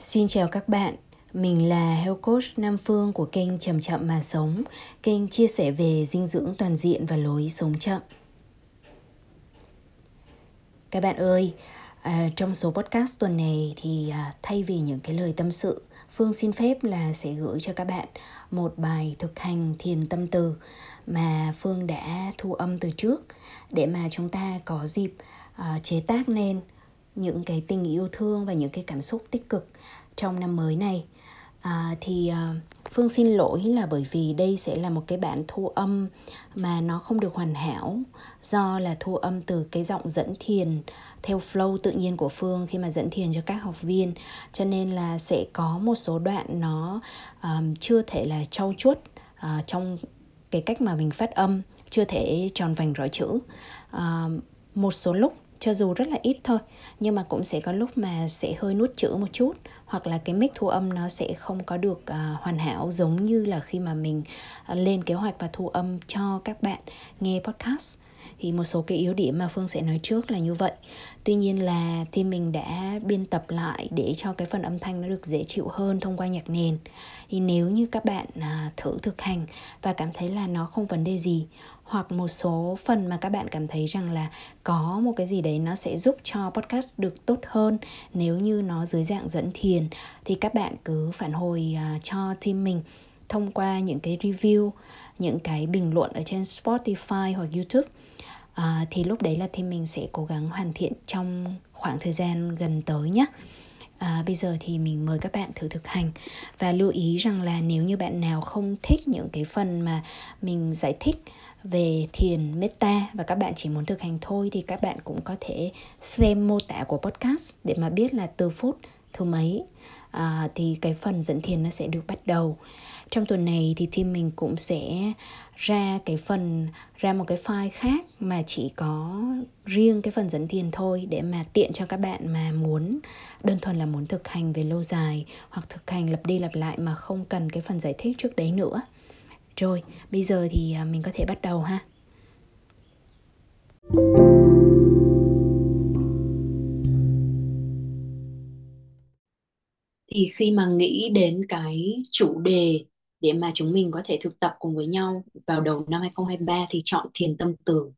Xin chào các bạn, mình là Health Coach Nam Phương của kênh Chậm Chậm Mà Sống, kênh chia sẻ về dinh dưỡng toàn diện và lối sống chậm. Các bạn ơi, à, trong số podcast tuần này thì à, thay vì những cái lời tâm sự, Phương xin phép là sẽ gửi cho các bạn một bài thực hành thiền tâm từ mà Phương đã thu âm từ trước để mà chúng ta có dịp à, chế tác nên những cái tình yêu thương và những cái cảm xúc tích cực trong năm mới này. À, thì uh, phương xin lỗi là bởi vì đây sẽ là một cái bản thu âm mà nó không được hoàn hảo do là thu âm từ cái giọng dẫn thiền theo flow tự nhiên của phương khi mà dẫn thiền cho các học viên. Cho nên là sẽ có một số đoạn nó um, chưa thể là trau chuốt uh, trong cái cách mà mình phát âm chưa thể tròn vành rõ chữ. Uh, một số lúc cho dù rất là ít thôi nhưng mà cũng sẽ có lúc mà sẽ hơi nuốt chữ một chút hoặc là cái mic thu âm nó sẽ không có được uh, hoàn hảo giống như là khi mà mình uh, lên kế hoạch và thu âm cho các bạn nghe podcast. Thì một số cái yếu điểm mà phương sẽ nói trước là như vậy. Tuy nhiên là thì mình đã biên tập lại để cho cái phần âm thanh nó được dễ chịu hơn thông qua nhạc nền. Thì nếu như các bạn à, thử thực hành và cảm thấy là nó không vấn đề gì hoặc một số phần mà các bạn cảm thấy rằng là có một cái gì đấy nó sẽ giúp cho podcast được tốt hơn. Nếu như nó dưới dạng dẫn thiền thì các bạn cứ phản hồi uh, cho team mình thông qua những cái review những cái bình luận ở trên Spotify hoặc YouTube. À, thì lúc đấy là team mình sẽ cố gắng hoàn thiện trong khoảng thời gian gần tới nhé à, bây giờ thì mình mời các bạn thử thực hành và lưu ý rằng là nếu như bạn nào không thích những cái phần mà mình giải thích về thiền metta và các bạn chỉ muốn thực hành thôi thì các bạn cũng có thể xem mô tả của podcast để mà biết là từ phút thứ mấy. À, thì cái phần dẫn thiền nó sẽ được bắt đầu. Trong tuần này thì team mình cũng sẽ ra cái phần ra một cái file khác mà chỉ có riêng cái phần dẫn thiền thôi để mà tiện cho các bạn mà muốn đơn thuần là muốn thực hành về lâu dài hoặc thực hành lặp đi lặp lại mà không cần cái phần giải thích trước đấy nữa rồi, bây giờ thì à, mình có thể bắt đầu ha. Thì khi mà nghĩ đến cái chủ đề để mà chúng mình có thể thực tập cùng với nhau vào đầu năm 2023 thì chọn thiền tâm từ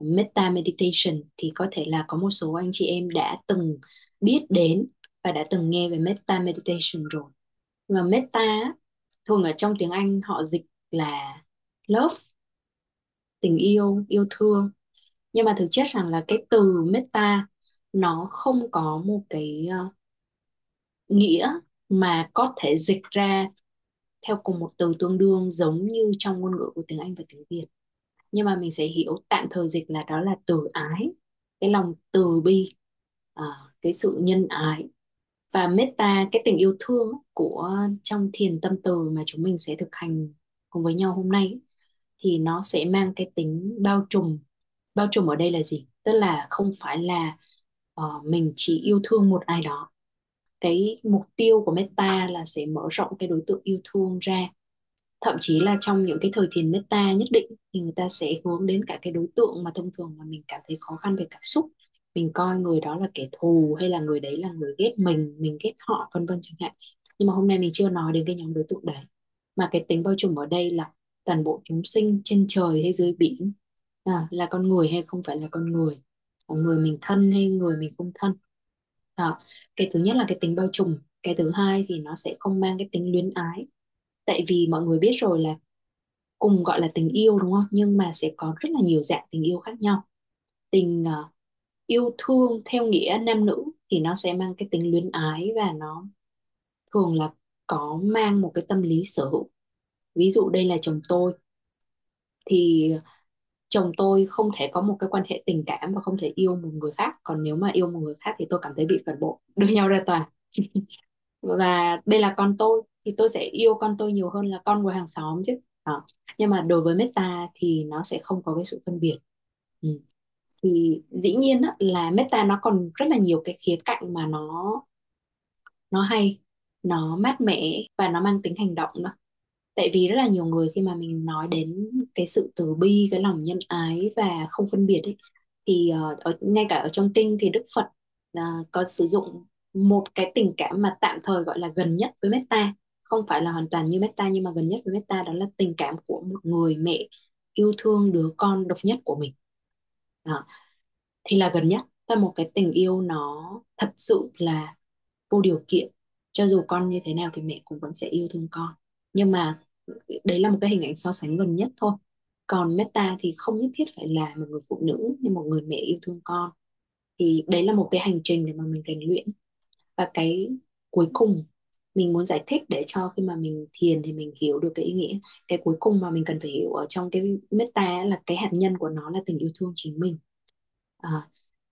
Metta Meditation thì có thể là có một số anh chị em đã từng biết đến và đã từng nghe về Metta Meditation rồi. Mà Metta thường ở trong tiếng Anh họ dịch là love tình yêu yêu thương. Nhưng mà thực chất rằng là cái từ metta nó không có một cái uh, nghĩa mà có thể dịch ra theo cùng một từ tương đương giống như trong ngôn ngữ của tiếng Anh và tiếng Việt. Nhưng mà mình sẽ hiểu tạm thời dịch là đó là từ ái cái lòng từ bi ờ, cái sự nhân ái. Và metta cái tình yêu thương của trong thiền tâm từ mà chúng mình sẽ thực hành cùng với nhau hôm nay thì nó sẽ mang cái tính bao trùm. Bao trùm ở đây là gì? Tức là không phải là uh, mình chỉ yêu thương một ai đó. Cái mục tiêu của meta là sẽ mở rộng cái đối tượng yêu thương ra. Thậm chí là trong những cái thời thiền meta nhất định thì người ta sẽ hướng đến cả cái đối tượng mà thông thường mà mình cảm thấy khó khăn về cảm xúc. Mình coi người đó là kẻ thù hay là người đấy là người ghét mình mình ghét họ vân vân chẳng hạn. Nhưng mà hôm nay mình chưa nói đến cái nhóm đối tượng đấy mà cái tính bao trùm ở đây là toàn bộ chúng sinh trên trời hay dưới biển. À, là con người hay không phải là con người? Người mình thân hay người mình không thân? Đó. cái thứ nhất là cái tính bao trùm. Cái thứ hai thì nó sẽ không mang cái tính luyến ái. Tại vì mọi người biết rồi là cùng gọi là tình yêu đúng không? Nhưng mà sẽ có rất là nhiều dạng tình yêu khác nhau. Tình uh, yêu thương theo nghĩa nam nữ thì nó sẽ mang cái tính luyến ái và nó thường là có mang một cái tâm lý sở hữu. Ví dụ đây là chồng tôi, thì chồng tôi không thể có một cái quan hệ tình cảm và không thể yêu một người khác. Còn nếu mà yêu một người khác thì tôi cảm thấy bị phản bội, đưa nhau ra tòa. Và đây là con tôi, thì tôi sẽ yêu con tôi nhiều hơn là con của hàng xóm chứ. Đó. nhưng mà đối với meta thì nó sẽ không có cái sự phân biệt. Ừ. thì dĩ nhiên là meta nó còn rất là nhiều cái khía cạnh mà nó nó hay nó mát mẻ và nó mang tính hành động nữa. tại vì rất là nhiều người khi mà mình nói đến cái sự từ bi cái lòng nhân ái và không phân biệt ấy thì uh, ở, ngay cả ở trong kinh thì Đức Phật uh, có sử dụng một cái tình cảm mà tạm thời gọi là gần nhất với metta không phải là hoàn toàn như metta nhưng mà gần nhất với metta đó là tình cảm của một người mẹ yêu thương đứa con độc nhất của mình đó. thì là gần nhất là một cái tình yêu nó thật sự là vô điều kiện cho dù con như thế nào thì mẹ cũng vẫn sẽ yêu thương con. Nhưng mà đấy là một cái hình ảnh so sánh gần nhất thôi. Còn Meta thì không nhất thiết phải là một người phụ nữ nhưng một người mẹ yêu thương con. Thì đấy là một cái hành trình để mà mình rèn luyện. Và cái cuối cùng mình muốn giải thích để cho khi mà mình thiền thì mình hiểu được cái ý nghĩa. Cái cuối cùng mà mình cần phải hiểu ở trong cái meta là cái hạt nhân của nó là tình yêu thương chính mình. À,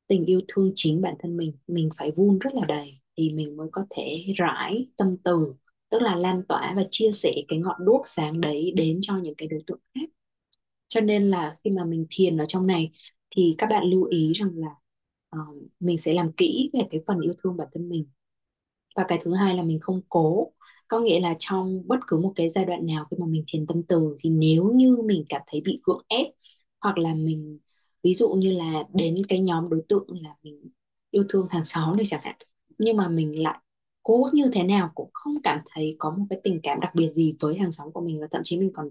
tình yêu thương chính bản thân mình. Mình phải vun rất là đầy thì mình mới có thể rải tâm từ tức là lan tỏa và chia sẻ cái ngọn đuốc sáng đấy đến cho những cái đối tượng khác. Cho nên là khi mà mình thiền ở trong này thì các bạn lưu ý rằng là uh, mình sẽ làm kỹ về cái phần yêu thương bản thân mình. Và cái thứ hai là mình không cố. Có nghĩa là trong bất cứ một cái giai đoạn nào khi mà mình thiền tâm từ thì nếu như mình cảm thấy bị gượng ép hoặc là mình ví dụ như là đến cái nhóm đối tượng là mình yêu thương hàng xóm này chẳng hạn nhưng mà mình lại cố như thế nào cũng không cảm thấy có một cái tình cảm đặc biệt gì với hàng xóm của mình và thậm chí mình còn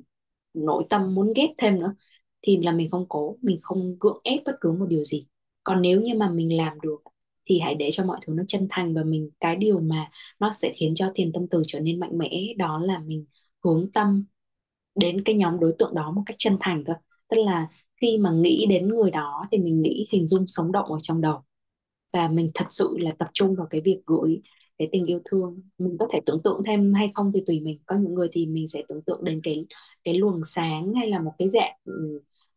nội tâm muốn ghét thêm nữa. Thì là mình không cố, mình không gượng ép bất cứ một điều gì. Còn nếu như mà mình làm được thì hãy để cho mọi thứ nó chân thành và mình, cái điều mà nó sẽ khiến cho thiền tâm từ trở nên mạnh mẽ, đó là mình hướng tâm đến cái nhóm đối tượng đó một cách chân thành thôi. Tức là khi mà nghĩ đến người đó thì mình nghĩ hình dung sống động ở trong đầu và mình thật sự là tập trung vào cái việc gửi cái tình yêu thương. Mình có thể tưởng tượng thêm hay không thì tùy mình. Có những người thì mình sẽ tưởng tượng đến cái cái luồng sáng hay là một cái dạng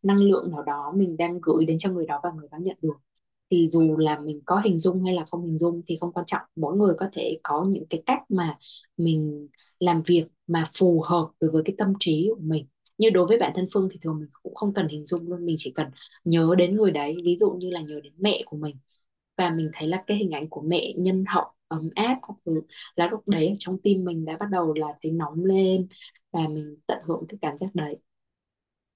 năng lượng nào đó mình đang gửi đến cho người đó và người đó nhận được. Thì dù là mình có hình dung hay là không hình dung thì không quan trọng. Mỗi người có thể có những cái cách mà mình làm việc mà phù hợp đối với cái tâm trí của mình. Như đối với bản thân Phương thì thường mình cũng không cần hình dung luôn. Mình chỉ cần nhớ đến người đấy. Ví dụ như là nhớ đến mẹ của mình và mình thấy là cái hình ảnh của mẹ nhân hậu ấm áp các thứ là lúc đấy trong tim mình đã bắt đầu là thấy nóng lên và mình tận hưởng cái cảm giác đấy.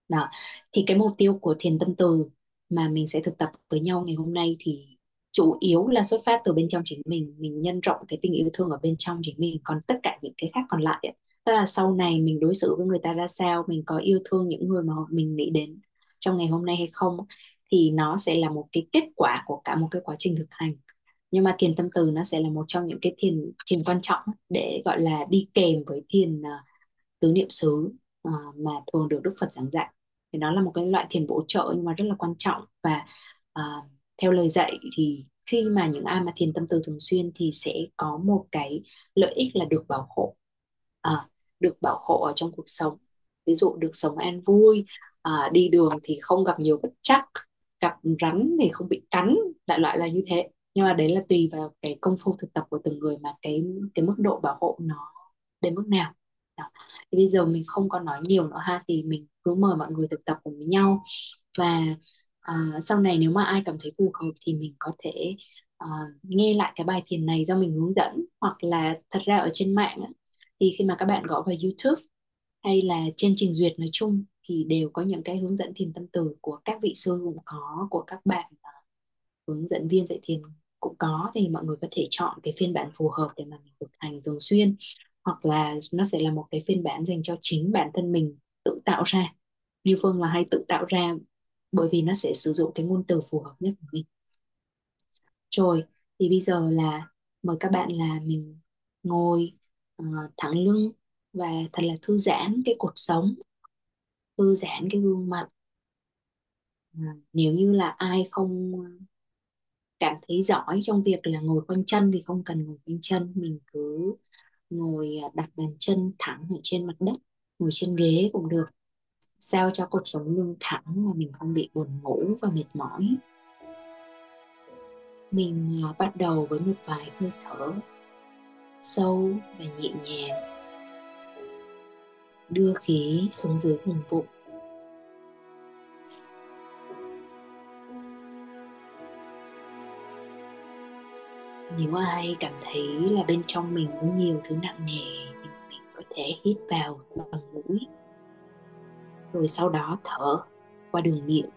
Đó. Thì cái mục tiêu của thiền tâm từ mà mình sẽ thực tập với nhau ngày hôm nay thì chủ yếu là xuất phát từ bên trong chính mình mình nhân rộng cái tình yêu thương ở bên trong chính mình còn tất cả những cái khác còn lại ấy, tức là sau này mình đối xử với người ta ra sao mình có yêu thương những người mà mình nghĩ đến trong ngày hôm nay hay không thì nó sẽ là một cái kết quả của cả một cái quá trình thực hành. Nhưng mà thiền tâm từ nó sẽ là một trong những cái thiền thiền quan trọng để gọi là đi kèm với thiền uh, tứ niệm xứ uh, mà thường được Đức Phật giảng dạy. Thì nó là một cái loại thiền bổ trợ nhưng mà rất là quan trọng. Và uh, theo lời dạy thì khi mà những ai mà thiền tâm từ thường xuyên thì sẽ có một cái lợi ích là được bảo hộ à, được bảo hộ ở trong cuộc sống. Ví dụ được sống an vui à, đi đường thì không gặp nhiều bất chắc cặp rắn thì không bị cắn đại loại là như thế. Nhưng mà đấy là tùy vào cái công phu thực tập của từng người mà cái cái mức độ bảo hộ nó đến mức nào. Đó. thì bây giờ mình không còn nói nhiều nữa ha thì mình cứ mời mọi người thực tập cùng với nhau. Và uh, sau này nếu mà ai cảm thấy phù hợp thì mình có thể uh, nghe lại cái bài thiền này do mình hướng dẫn. Hoặc là thật ra ở trên mạng á, thì khi mà các bạn gõ vào YouTube hay là trên trình duyệt nói chung thì đều có những cái hướng dẫn thiền tâm từ của các vị sư cũng có của các bạn à, hướng dẫn viên dạy thiền cũng có. Thì mọi người có thể chọn cái phiên bản phù hợp để mà mình thực hành thường xuyên hoặc là nó sẽ là một cái phiên bản dành cho chính bản thân mình tự tạo ra. Như Phương là hay tự tạo ra bởi vì nó sẽ sử dụng cái ngôn từ phù hợp nhất của mình. Rồi thì bây giờ là mời các bạn là mình ngồi uh, thẳng lưng và thật là thư giãn cái cột sống thư giãn cái gương mặt. À, nếu như là ai không à, cảm thấy giỏi trong việc là ngồi quanh chân thì không cần ngồi quanh chân. Mình cứ ngồi à, đặt bàn chân thẳng ở trên mặt đất ngồi trên ghế cũng được. Sao cho cột sống lưng thẳng mà mình không bị buồn ngủ và mệt mỏi. Mình à, bắt đầu với một vài hơi thở sâu và nhẹ nhàng đưa khí xuống dưới vùng bụng. Nếu ai cảm thấy là bên trong mình có nhiều thứ nặng nề thì mình có thể hít vào bằng mũi, rồi sau đó thở qua đường miệng.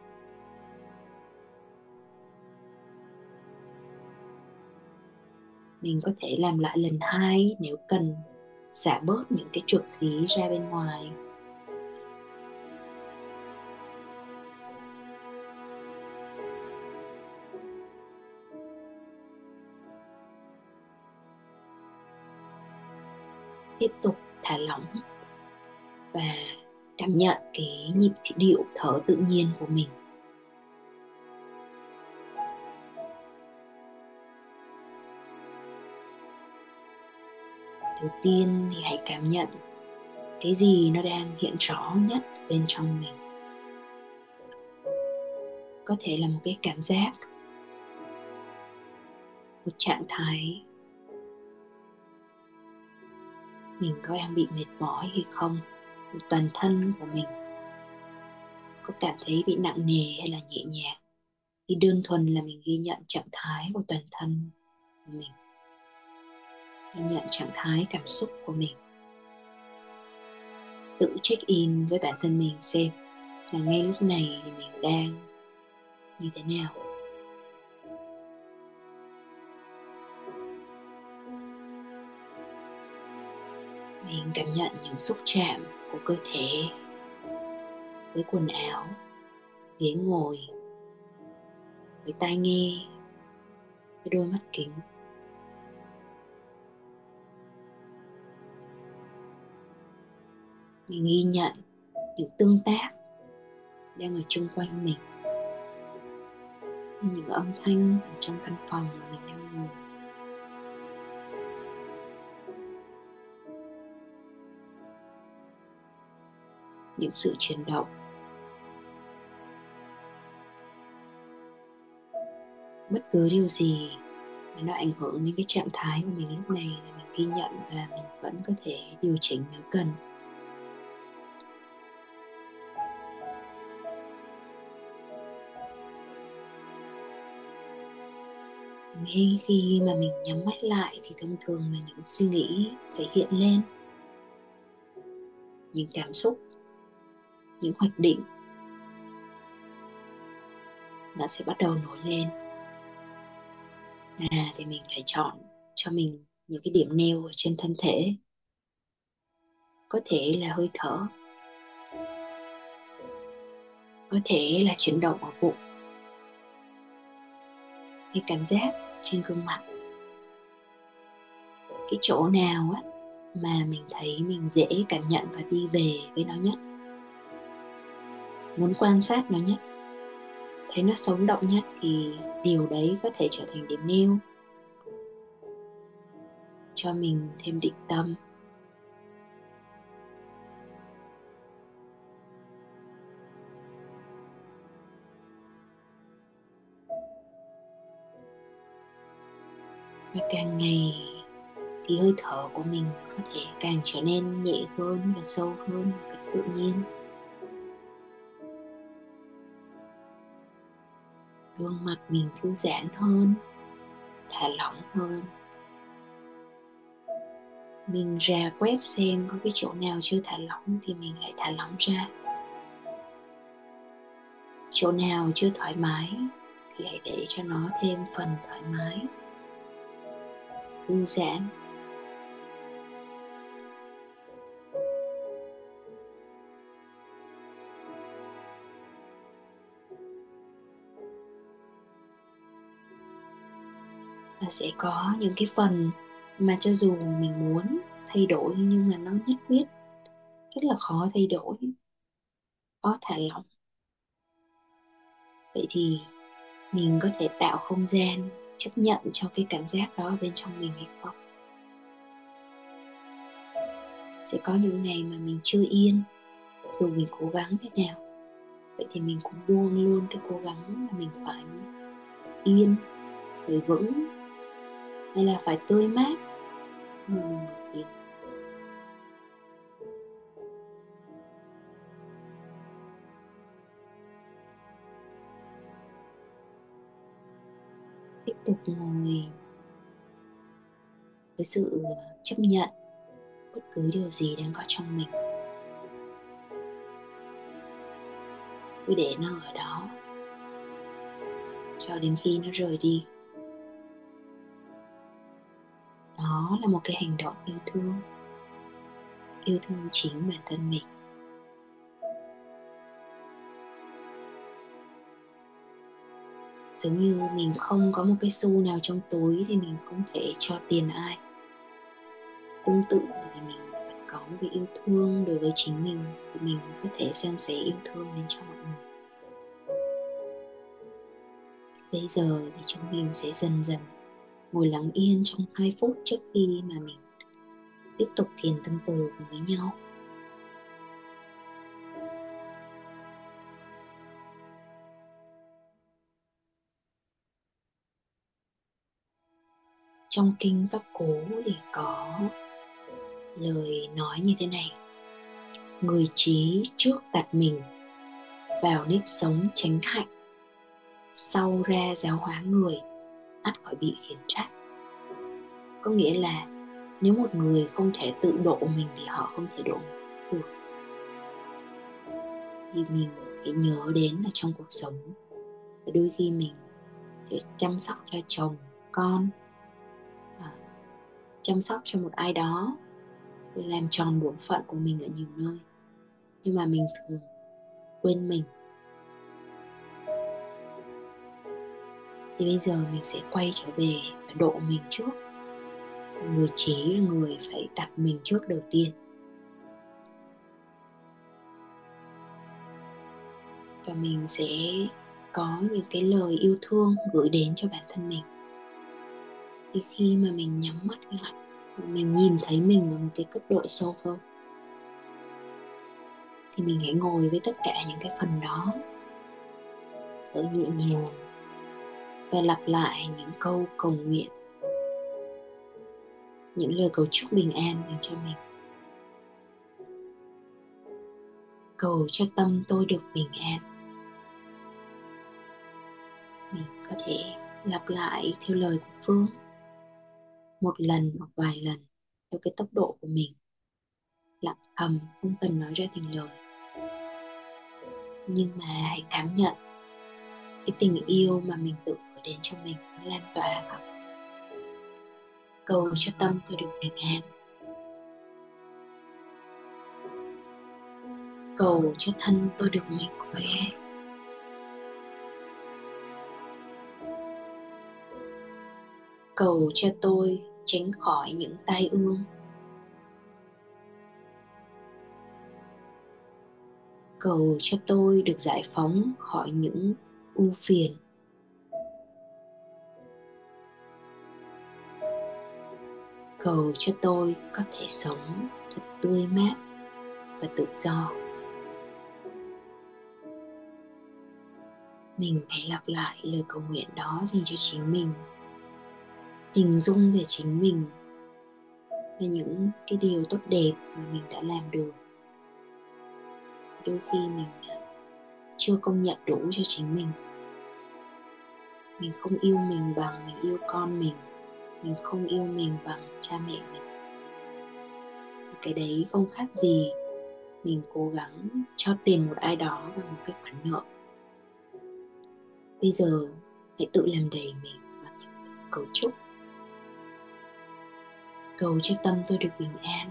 Mình có thể làm lại lần hai nếu cần xả bớt những cái trượt khí ra bên ngoài. Tiếp tục thả lỏng và cảm nhận cái nhịp điệu thở tự nhiên của mình. Đầu tiên thì hãy cảm nhận cái gì nó đang hiện rõ nhất bên trong mình. Có thể là một cái cảm giác, một trạng thái mình có đang bị mệt mỏi hay không, một toàn thân của mình có cảm thấy bị nặng nề hay là nhẹ nhàng. Thì đơn thuần là mình ghi nhận trạng thái của toàn thân của mình nhận trạng thái cảm xúc của mình. Tự check in với bản thân mình xem là ngay lúc này thì mình đang như thế nào. Mình cảm nhận những xúc chạm của cơ thể với quần áo, ghế ngồi, với tai nghe, với đôi mắt kính. Mình ghi nhận những tương tác đang ở chung quanh mình. Như những âm thanh ở trong căn phòng mà mình đang ngồi. Những sự chuyển động. Bất cứ điều gì mà nó ảnh hưởng đến cái trạng thái của mình lúc này thì mình ghi nhận và mình vẫn có thể điều chỉnh nếu cần. Ngay khi mà mình nhắm mắt lại thì thông thường là những suy nghĩ sẽ hiện lên. Những cảm xúc, những hoạch định nó sẽ bắt đầu nổi lên. À thì mình phải chọn cho mình những cái điểm nêu ở trên thân thể. Có thể là hơi thở, có thể là chuyển động ở bụng. Cái cảm giác trên gương mặt. Cái chỗ nào á mà mình thấy mình dễ cảm nhận và đi về với nó nhất? Muốn quan sát nó nhất, thấy nó sống động nhất thì điều đấy có thể trở thành điểm nêu. Cho mình thêm định tâm. Và càng ngày, thì hơi thở của mình có thể càng trở nên nhẹ hơn và sâu hơn một cách tự nhiên. Gương mặt mình thư giãn hơn, thả lỏng hơn. Mình ra quét xem có cái chỗ nào chưa thả lỏng thì mình lại thả lỏng ra. Chỗ nào chưa thoải mái thì hãy để cho nó thêm phần thoải mái thư giãn. Và sẽ có những cái phần mà cho dù mình muốn thay đổi nhưng mà nó nhất quyết, rất là khó thay đổi, khó thả lỏng. Vậy thì mình có thể tạo không gian chấp nhận cho cái cảm giác đó bên trong mình hay không? Sẽ có những ngày mà mình chưa yên dù mình cố gắng thế nào? Vậy thì mình cũng buông luôn cái cố gắng mà mình phải yên phải vững hay là phải tươi mát? Ừ, tục ngồi. Với sự ờ, chấp nhận bất cứ điều gì đang có trong mình. Cứ để nó ở đó. Cho đến khi nó rời đi. Đó là một cái hành động yêu thương. Yêu thương chính bản thân mình. Giống như mình không có một cái xu nào trong túi thì mình không thể cho tiền ai. Tương tự thì mình phải có một cái yêu thương đối với chính mình, thì mình có thể xem sẻ yêu thương đến cho mọi người. Bây giờ thì chúng mình sẽ dần dần ngồi lắng yên trong 2 phút trước khi mà mình tiếp tục thiền tâm từ cùng với nhau. Trong kinh pháp cố thì có lời nói như thế này. Người trí trước đặt mình vào nếp sống tránh hạnh, sau ra giáo hóa người ắt khỏi bị khiển trách. Có nghĩa là nếu một người không thể tự độ mình thì họ không thể độ được. Thì mình phải nhớ đến là trong cuộc sống. Đôi khi mình phải chăm sóc cho chồng, con chăm sóc cho một ai đó để làm tròn bổn phận của mình ở nhiều nơi. Nhưng mà mình thường quên mình. Thì bây giờ mình sẽ quay trở về và độ mình trước. Người trí là người phải đặt mình trước đầu tiên. Và mình sẽ có những cái lời yêu thương gửi đến cho bản thân mình thì khi mà mình nhắm mắt lại, mình nhìn thấy mình ở một cái cấp độ sâu hơn thì mình hãy ngồi với tất cả những cái phần đó. Ở nhẹ nhàng và lặp lại những câu cầu nguyện, những lời cầu chúc bình an dành cho mình. Cầu cho tâm tôi được bình an. Mình có thể lặp lại theo lời của phương một lần hoặc vài lần theo cái tốc độ của mình. Lặng thầm, không cần nói ra thành lời. Nhưng mà hãy cảm nhận cái tình yêu mà mình tự gửi đến cho mình nó lan tỏa. Khắp cầu cho tâm tôi được bình an. Cầu cho thân tôi được mạnh khỏe. Cầu cho tôi tránh khỏi những tai ương. Cầu cho tôi được giải phóng khỏi những ưu phiền. Cầu cho tôi có thể sống thật tươi mát và tự do. Mình hãy lặp lại lời cầu nguyện đó dành cho chính mình hình dung về chính mình, về những cái điều tốt đẹp mà mình đã làm được. Đôi khi mình à, chưa công nhận đủ cho chính mình. Mình không yêu mình bằng mình yêu con mình mình không yêu mình bằng cha mẹ mình. Thì cái đấy không khác gì mình cố gắng cho tiền một ai đó bằng một cái khoản nợ. Bây giờ hãy tự làm đầy mình bằng những cấu trúc cầu cho tâm tôi được bình an.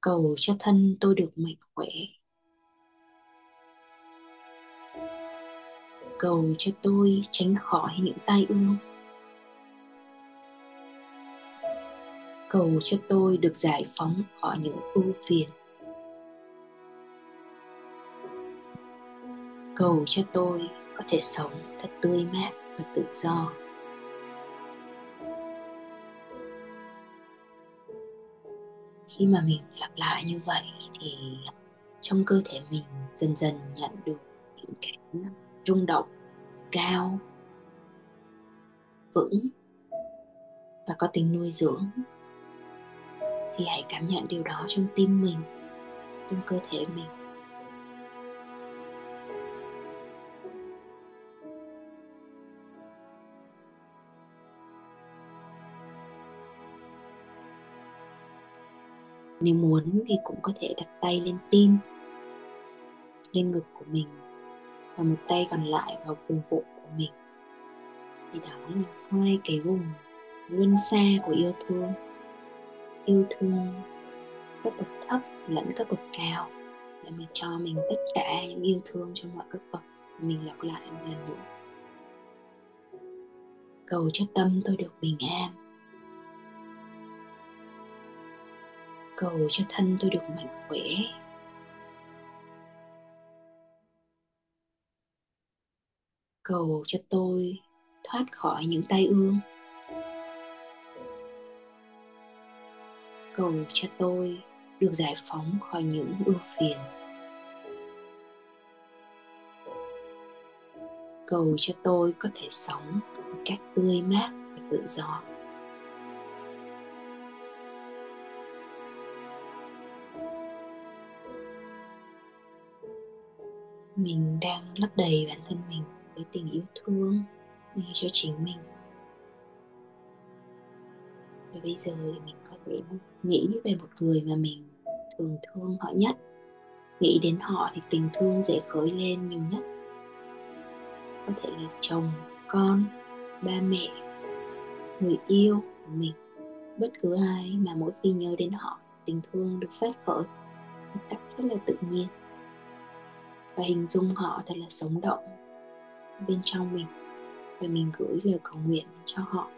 Cầu cho thân tôi được mạnh khỏe. Cầu cho tôi tránh khỏi những tai ương. Cầu cho tôi được giải phóng khỏi những ưu phiền. Cầu cho tôi có thể sống thật tươi mát và tự do. Khi mà mình lặp lại như vậy thì trong cơ thể mình dần dần nhận được những cái rung động cao, vững và có tính nuôi dưỡng. Thì hãy cảm nhận điều đó trong tim mình, trong cơ thể mình. Nếu muốn thì cũng có thể đặt tay lên tim, lên ngực của mình và một tay còn lại vào vùng bụng của mình. Thì đó là hai cái vùng luân xa của yêu thương. Yêu thương cấp bậc thấp lẫn cấp bậc cao để mình cho mình tất cả những yêu thương trong mọi cấp bậc mình lặp lại một lần nữa. Cầu cho tâm tôi được bình an. Cầu cho thân tôi được mạnh khỏe. Cầu cho tôi thoát khỏi những tai ương. Cầu cho tôi được giải phóng khỏi những ưu phiền. Cầu cho tôi có thể sống một cách tươi mát và tự do. Mình đang lấp đầy bản thân mình với tình yêu thương mình cho chính mình. Và bây giờ thì mình có thể nghĩ về một người mà mình thường thương họ nhất. Nghĩ đến họ thì tình thương dễ khởi lên nhiều nhất. Có thể là chồng, con, ba mẹ, người yêu của mình. Bất cứ ai mà mỗi khi nhớ đến họ, tình thương được phát khởi một cách rất là tự nhiên và hình dung họ thật là sống động bên trong mình. Và mình gửi lời cầu nguyện cho họ.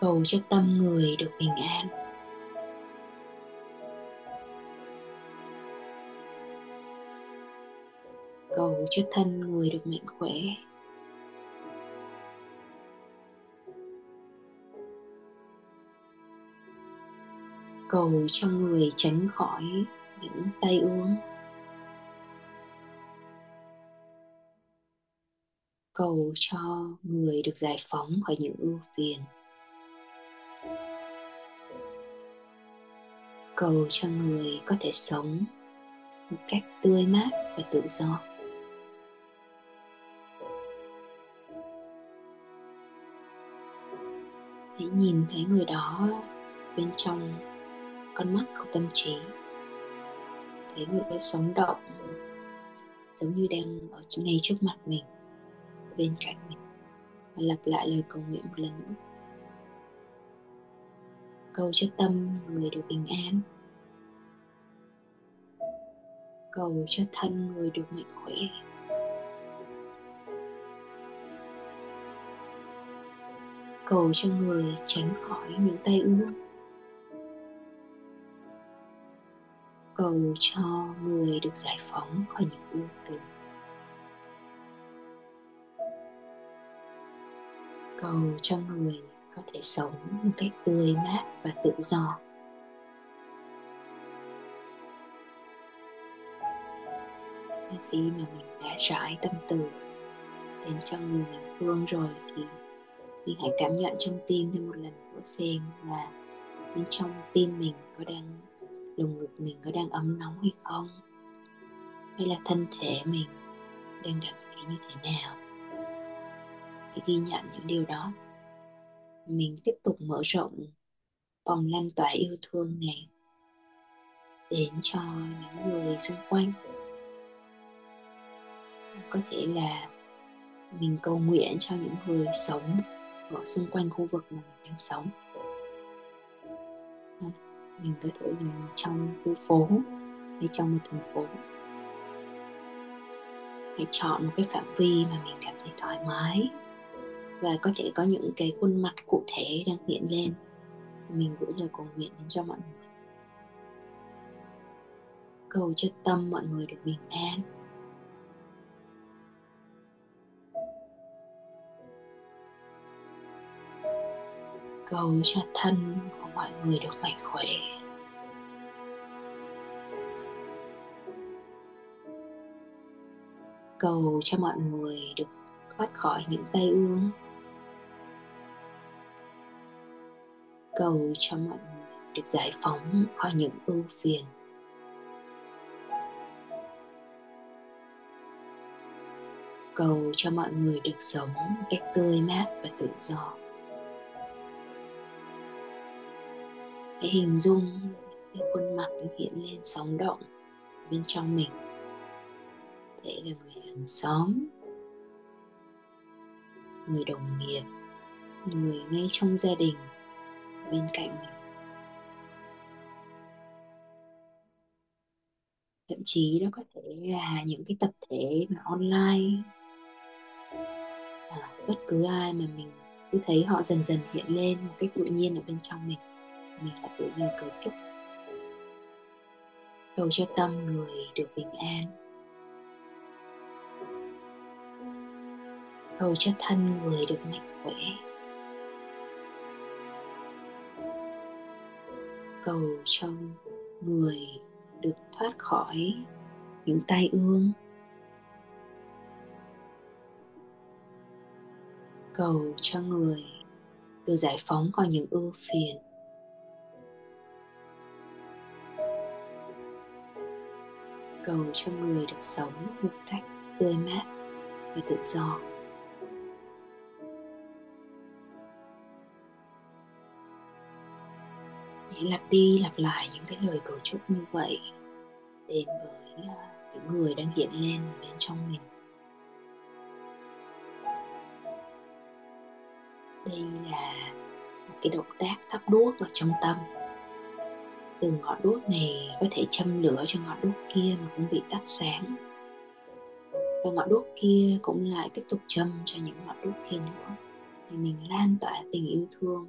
Cầu cho tâm người được bình an. Cầu cho thân người được mạnh khỏe. Cầu cho người tránh khỏi những tay ương. Cầu cho người được giải phóng khỏi những ưu phiền. Cầu cho người có thể sống một cách tươi mát và tự do. Hãy nhìn thấy người đó bên trong con mắt của tâm trí. Thấy người đó sống động, giống như đang ở ngay trước mặt mình, bên cạnh mình, và lặp lại lời cầu nguyện một lần nữa. Cầu cho tâm người được bình an. Cầu cho thân người được mạnh khỏe. Cầu cho người tránh khỏi những tay ương. Cầu cho người được giải phóng khỏi những ưu tư, cầu cho người có thể sống một cách tươi mát và tự do. Và khi mà mình đã rải tâm từ đến cho người mình thương rồi thì mình hãy cảm nhận trong tim thêm một lần nữa xem là bên trong tim mình có đang lồng ngực mình có đang ấm nóng hay không? Hay là thân thể mình đang cảm thấy như thế nào? Hãy ghi nhận những điều đó, mình tiếp tục mở rộng vòng lan tỏa yêu thương này đến cho những người xung quanh. Có thể là mình cầu nguyện cho những người sống ở xung quanh khu vực mà mình đang sống mình có thể là trong khu phố hay trong một thành phố. Hãy chọn một cái phạm vi mà mình cảm thấy thoải mái và có thể có những cái khuôn mặt cụ thể đang hiện lên. Mình gửi lời cầu nguyện đến cho mọi người. Cầu cho tâm mọi người được bình an. Cầu cho thân của mọi người được mạnh khỏe. Cầu cho mọi người được thoát khỏi những tai ương. Cầu cho mọi người được giải phóng khỏi những ưu phiền. Cầu cho mọi người được sống một cách tươi mát và tự do. Hãy hình dung cái khuôn mặt hiện lên sóng động bên trong mình. Đấy là người hàng xóm người đồng nghiệp người ngay trong gia đình bên cạnh mình. Thậm chí đó có thể là những cái tập thể mà online à, bất cứ ai mà mình cứ thấy họ dần dần hiện lên một cách tự nhiên ở bên trong mình mình phải tự nhiên cầu chúc cầu cho tâm người được bình an. Cầu cho thân người được mạnh khỏe. Cầu cho người được thoát khỏi những tai ương. Cầu cho người được giải phóng khỏi những ưu phiền. Cầu cho người được sống một cách tươi mát và tự do. Hãy lặp đi lặp lại những cái lời cầu chúc như vậy đến với à, những người đang hiện lên bên trong mình. Đây là một cái động tác thắp đuốc ở trong tâm từ ngọn đốt này có thể châm lửa cho ngọn đốt kia mà cũng bị tắt sáng. Và ngọn đốt kia cũng lại tiếp tục châm cho những ngọn đốt kia nữa. Thì mình lan tỏa tình yêu thương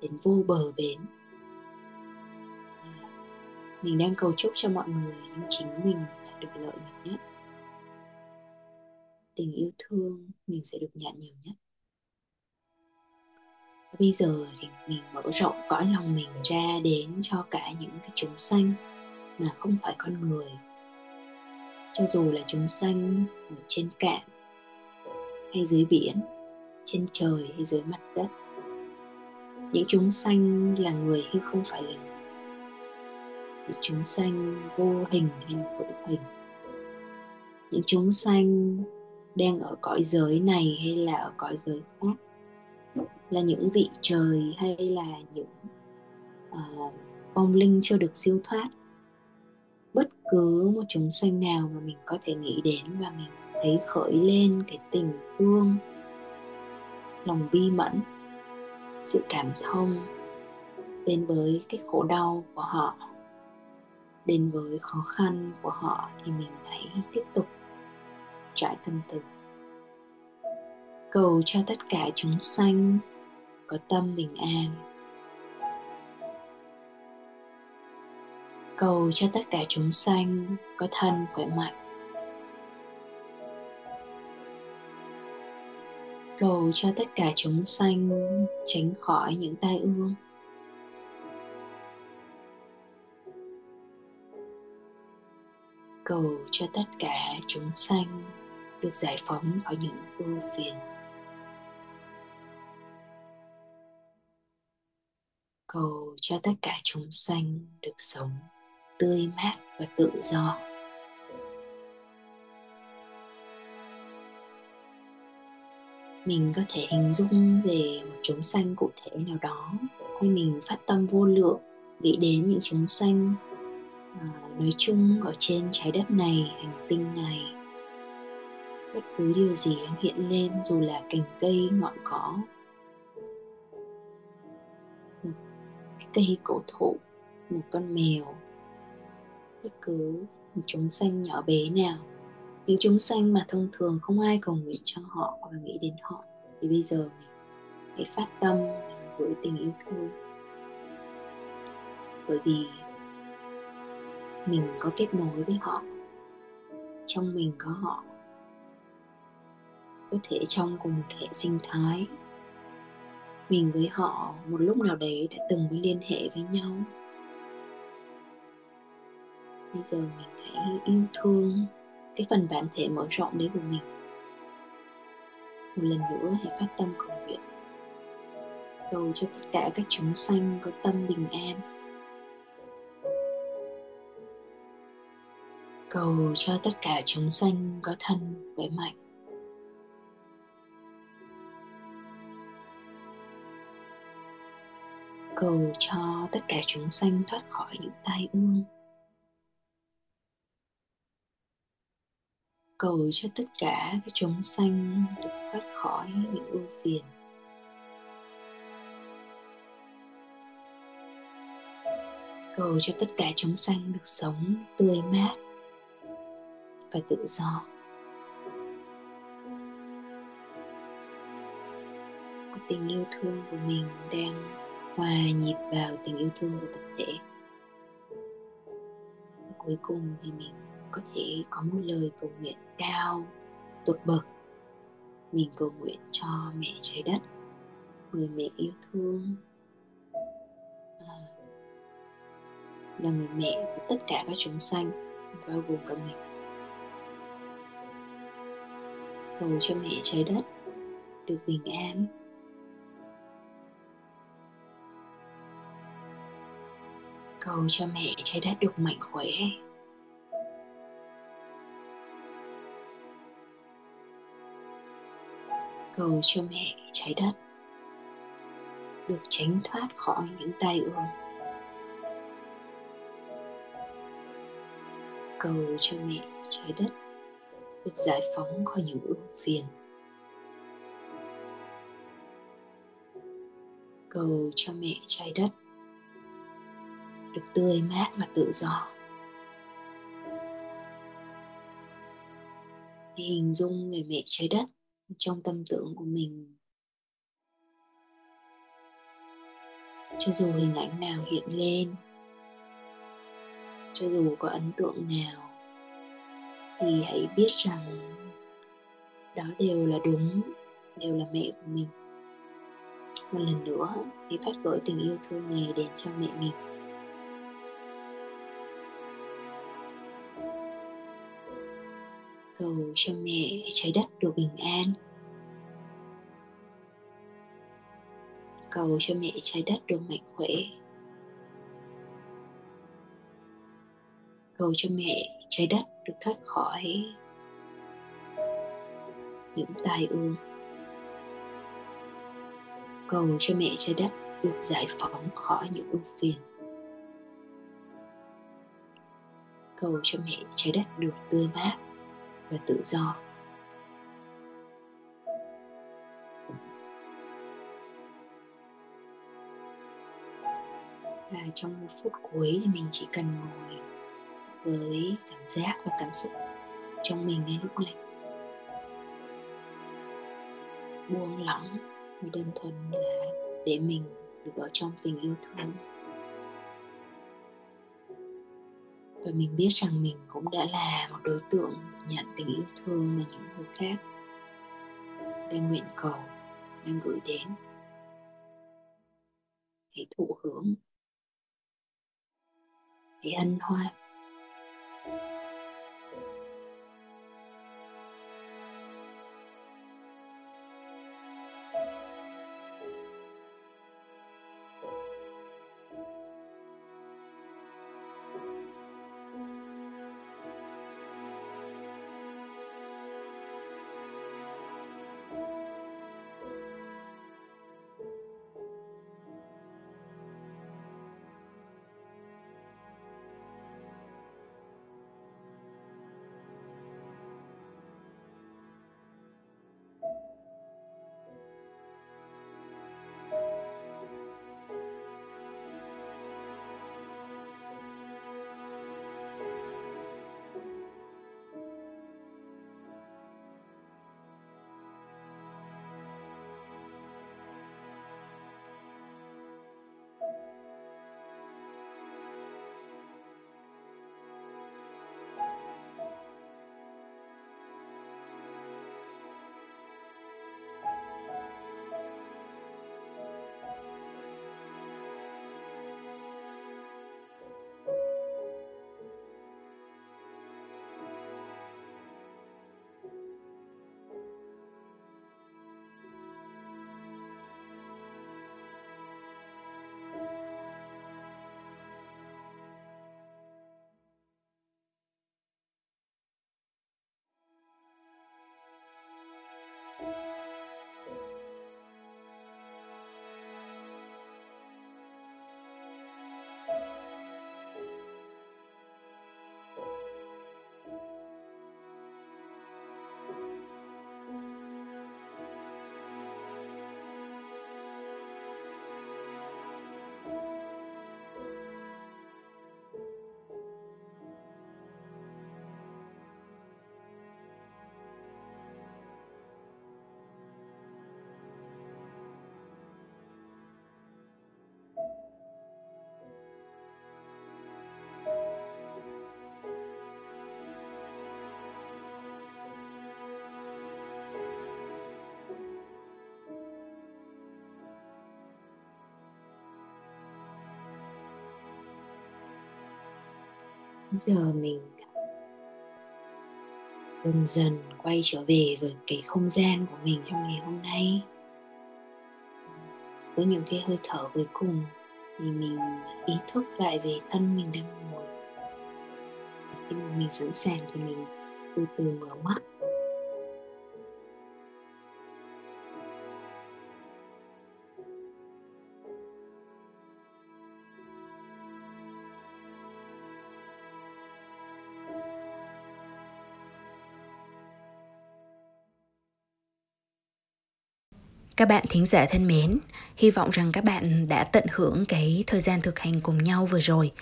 đến vô bờ bến. Mình đang cầu chúc cho mọi người nhưng chính mình là được lợi nhiều nhất. Tình yêu thương mình sẽ được nhận nhiều nhất bây giờ thì mình mở rộng cõi lòng mình ra đến cho cả những cái chúng sanh mà không phải con người. Cho dù là chúng sanh ở trên cạn hay dưới biển, trên trời hay dưới mặt đất, những chúng sanh là người hay không phải là người. Những chúng sanh vô hình hay là hữu hình. Những chúng sanh đang ở cõi giới này hay là ở cõi giới khác là những vị trời hay là những ờ, uh, vong linh chưa được siêu thoát. Bất cứ một chúng sanh nào mà mình có thể nghĩ đến và mình thấy khởi lên cái tình thương lòng bi mẫn sự cảm thông đến với cái khổ đau của họ đến với khó khăn của họ thì mình hãy tiếp tục trải tâm từ. Cầu cho tất cả chúng sanh có tâm bình an. Cầu cho tất cả chúng sanh có thân khỏe mạnh. Cầu cho tất cả chúng sanh tránh khỏi những tai ương. Cầu cho tất cả chúng sanh được giải phóng khỏi những ưu phiền. Cầu cho tất cả chúng sanh được sống tươi mát và tự do. Mình có thể hình dung về một chúng sanh cụ thể nào đó hay mình phát tâm vô lượng nghĩ đến những chúng sanh à, nói chung ở trên trái đất này hành tinh này. Bất cứ điều gì đang hiện lên dù là cành cây ngọn cỏ cây cổ thụ, một con mèo. Bất cứ, một chúng sanh nhỏ bé nào. Những chúng sanh mà thông thường không ai cầu nguyện cho họ và nghĩ đến họ, thì bây giờ mình hãy phát tâm gửi tình yêu thương. Bởi vì mình có kết nối với họ. Trong mình có họ. Có thể trong cùng một hệ sinh thái mình với họ một lúc nào đấy đã từng có liên hệ với nhau. Bây giờ mình hãy yêu thương cái phần bản thể mở rộng đấy của mình. Một lần nữa hãy phát tâm cầu nguyện. Cầu cho tất cả các chúng sanh có tâm bình an. Cầu cho tất cả chúng sanh có thân khỏe mạnh. Cầu cho tất cả chúng sanh thoát khỏi những tai ương. Cầu cho tất cả các chúng sanh được thoát khỏi những ưu phiền. Cầu cho tất cả chúng sanh được sống tươi mát và tự do. Tình yêu thương của mình đang hòa nhịp vào tình yêu thương của tập thể. Và cuối cùng thì mình có thể có một lời cầu nguyện cao tột bậc. Mình cầu nguyện cho mẹ trái đất người mẹ yêu thương. À, là người mẹ của tất cả các chúng sanh bao gồm cả mình. Cầu cho mẹ trái đất được bình an. Cầu cho mẹ trái đất được mạnh khỏe. Cầu cho mẹ trái đất được tránh thoát khỏi những tai ương. Cầu cho mẹ trái đất được giải phóng khỏi những ưu phiền. Cầu cho mẹ trái đất được tươi mát và tự do. Hình dung về mẹ trái đất trong tâm tưởng của mình. Cho dù hình ảnh nào hiện lên, cho dù có ấn tượng nào, thì hãy biết rằng đó đều là đúng, đều là mẹ của mình. Một lần nữa, hãy phát gửi tình yêu thương này đến cho mẹ mình. Cầu cho mẹ trái đất được bình an. Cầu cho mẹ trái đất được mạnh khỏe. Cầu cho mẹ trái đất được thoát khỏi những tai ương. Cầu cho mẹ trái đất được giải phóng khỏi những ưu phiền. Cầu cho mẹ trái đất được tươi mát và tự do. Và trong một phút cuối thì mình chỉ cần ngồi với cảm giác và cảm xúc trong mình ngay lúc này. Buông lỏng và đơn thuần là để mình được ở trong tình yêu thương. Và mình biết rằng mình cũng đã là một đối tượng nhận tình yêu thương mà những người khác đang nguyện cầu, đang gửi đến. Hãy thụ hưởng. Hãy hân hoan. Giờ mình dần dần quay trở về với cái không gian của mình trong ngày hôm nay. Với những cái hơi thở cuối cùng thì mình ý thức lại về thân mình đang ngồi. Khi mà mình sẵn sàng thì mình từ từ mở mắt. Bạn thính giả thân mến, hy vọng rằng các bạn đã tận hưởng cái thời gian thực hành cùng nhau vừa rồi.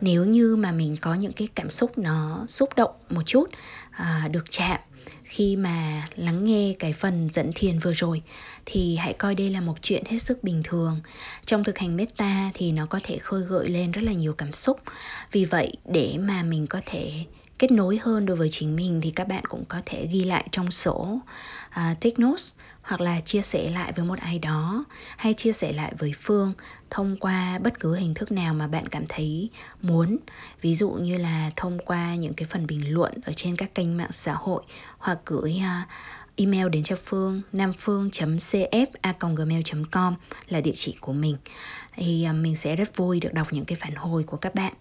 Nếu như mà mình có những cái cảm xúc nó xúc động một chút, à, được chạm khi mà lắng nghe cái phần dẫn thiền vừa rồi thì hãy coi đây là một chuyện hết sức bình thường. Trong thực hành metta thì nó có thể khơi gợi lên rất là nhiều cảm xúc. Vì vậy để mà mình có thể kết nối hơn đối với chính mình thì các bạn cũng có thể ghi lại trong sổ uh, take notes hoặc là chia sẻ lại với một ai đó, hay chia sẻ lại với phương thông qua bất cứ hình thức nào mà bạn cảm thấy muốn. Ví dụ như là thông qua những cái phần bình luận ở trên các kênh mạng xã hội, hoặc gửi à, email đến cho phương namphương.cf@gmail.com là địa chỉ của mình. Thì à, mình sẽ rất vui được đọc những cái phản hồi của các bạn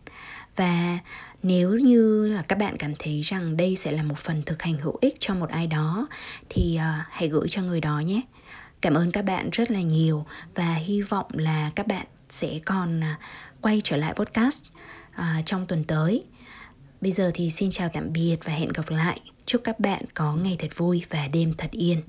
và nếu như là các bạn cảm thấy rằng đây sẽ là một phần thực hành hữu ích cho một ai đó thì uh, hãy gửi cho người đó nhé. Cảm ơn các bạn rất là nhiều và hy vọng là các bạn sẽ còn ờ, quay trở lại podcast uh, trong tuần tới. Bây giờ thì xin chào tạm biệt và hẹn gặp lại. Chúc các bạn có ngày thật vui và đêm thật yên.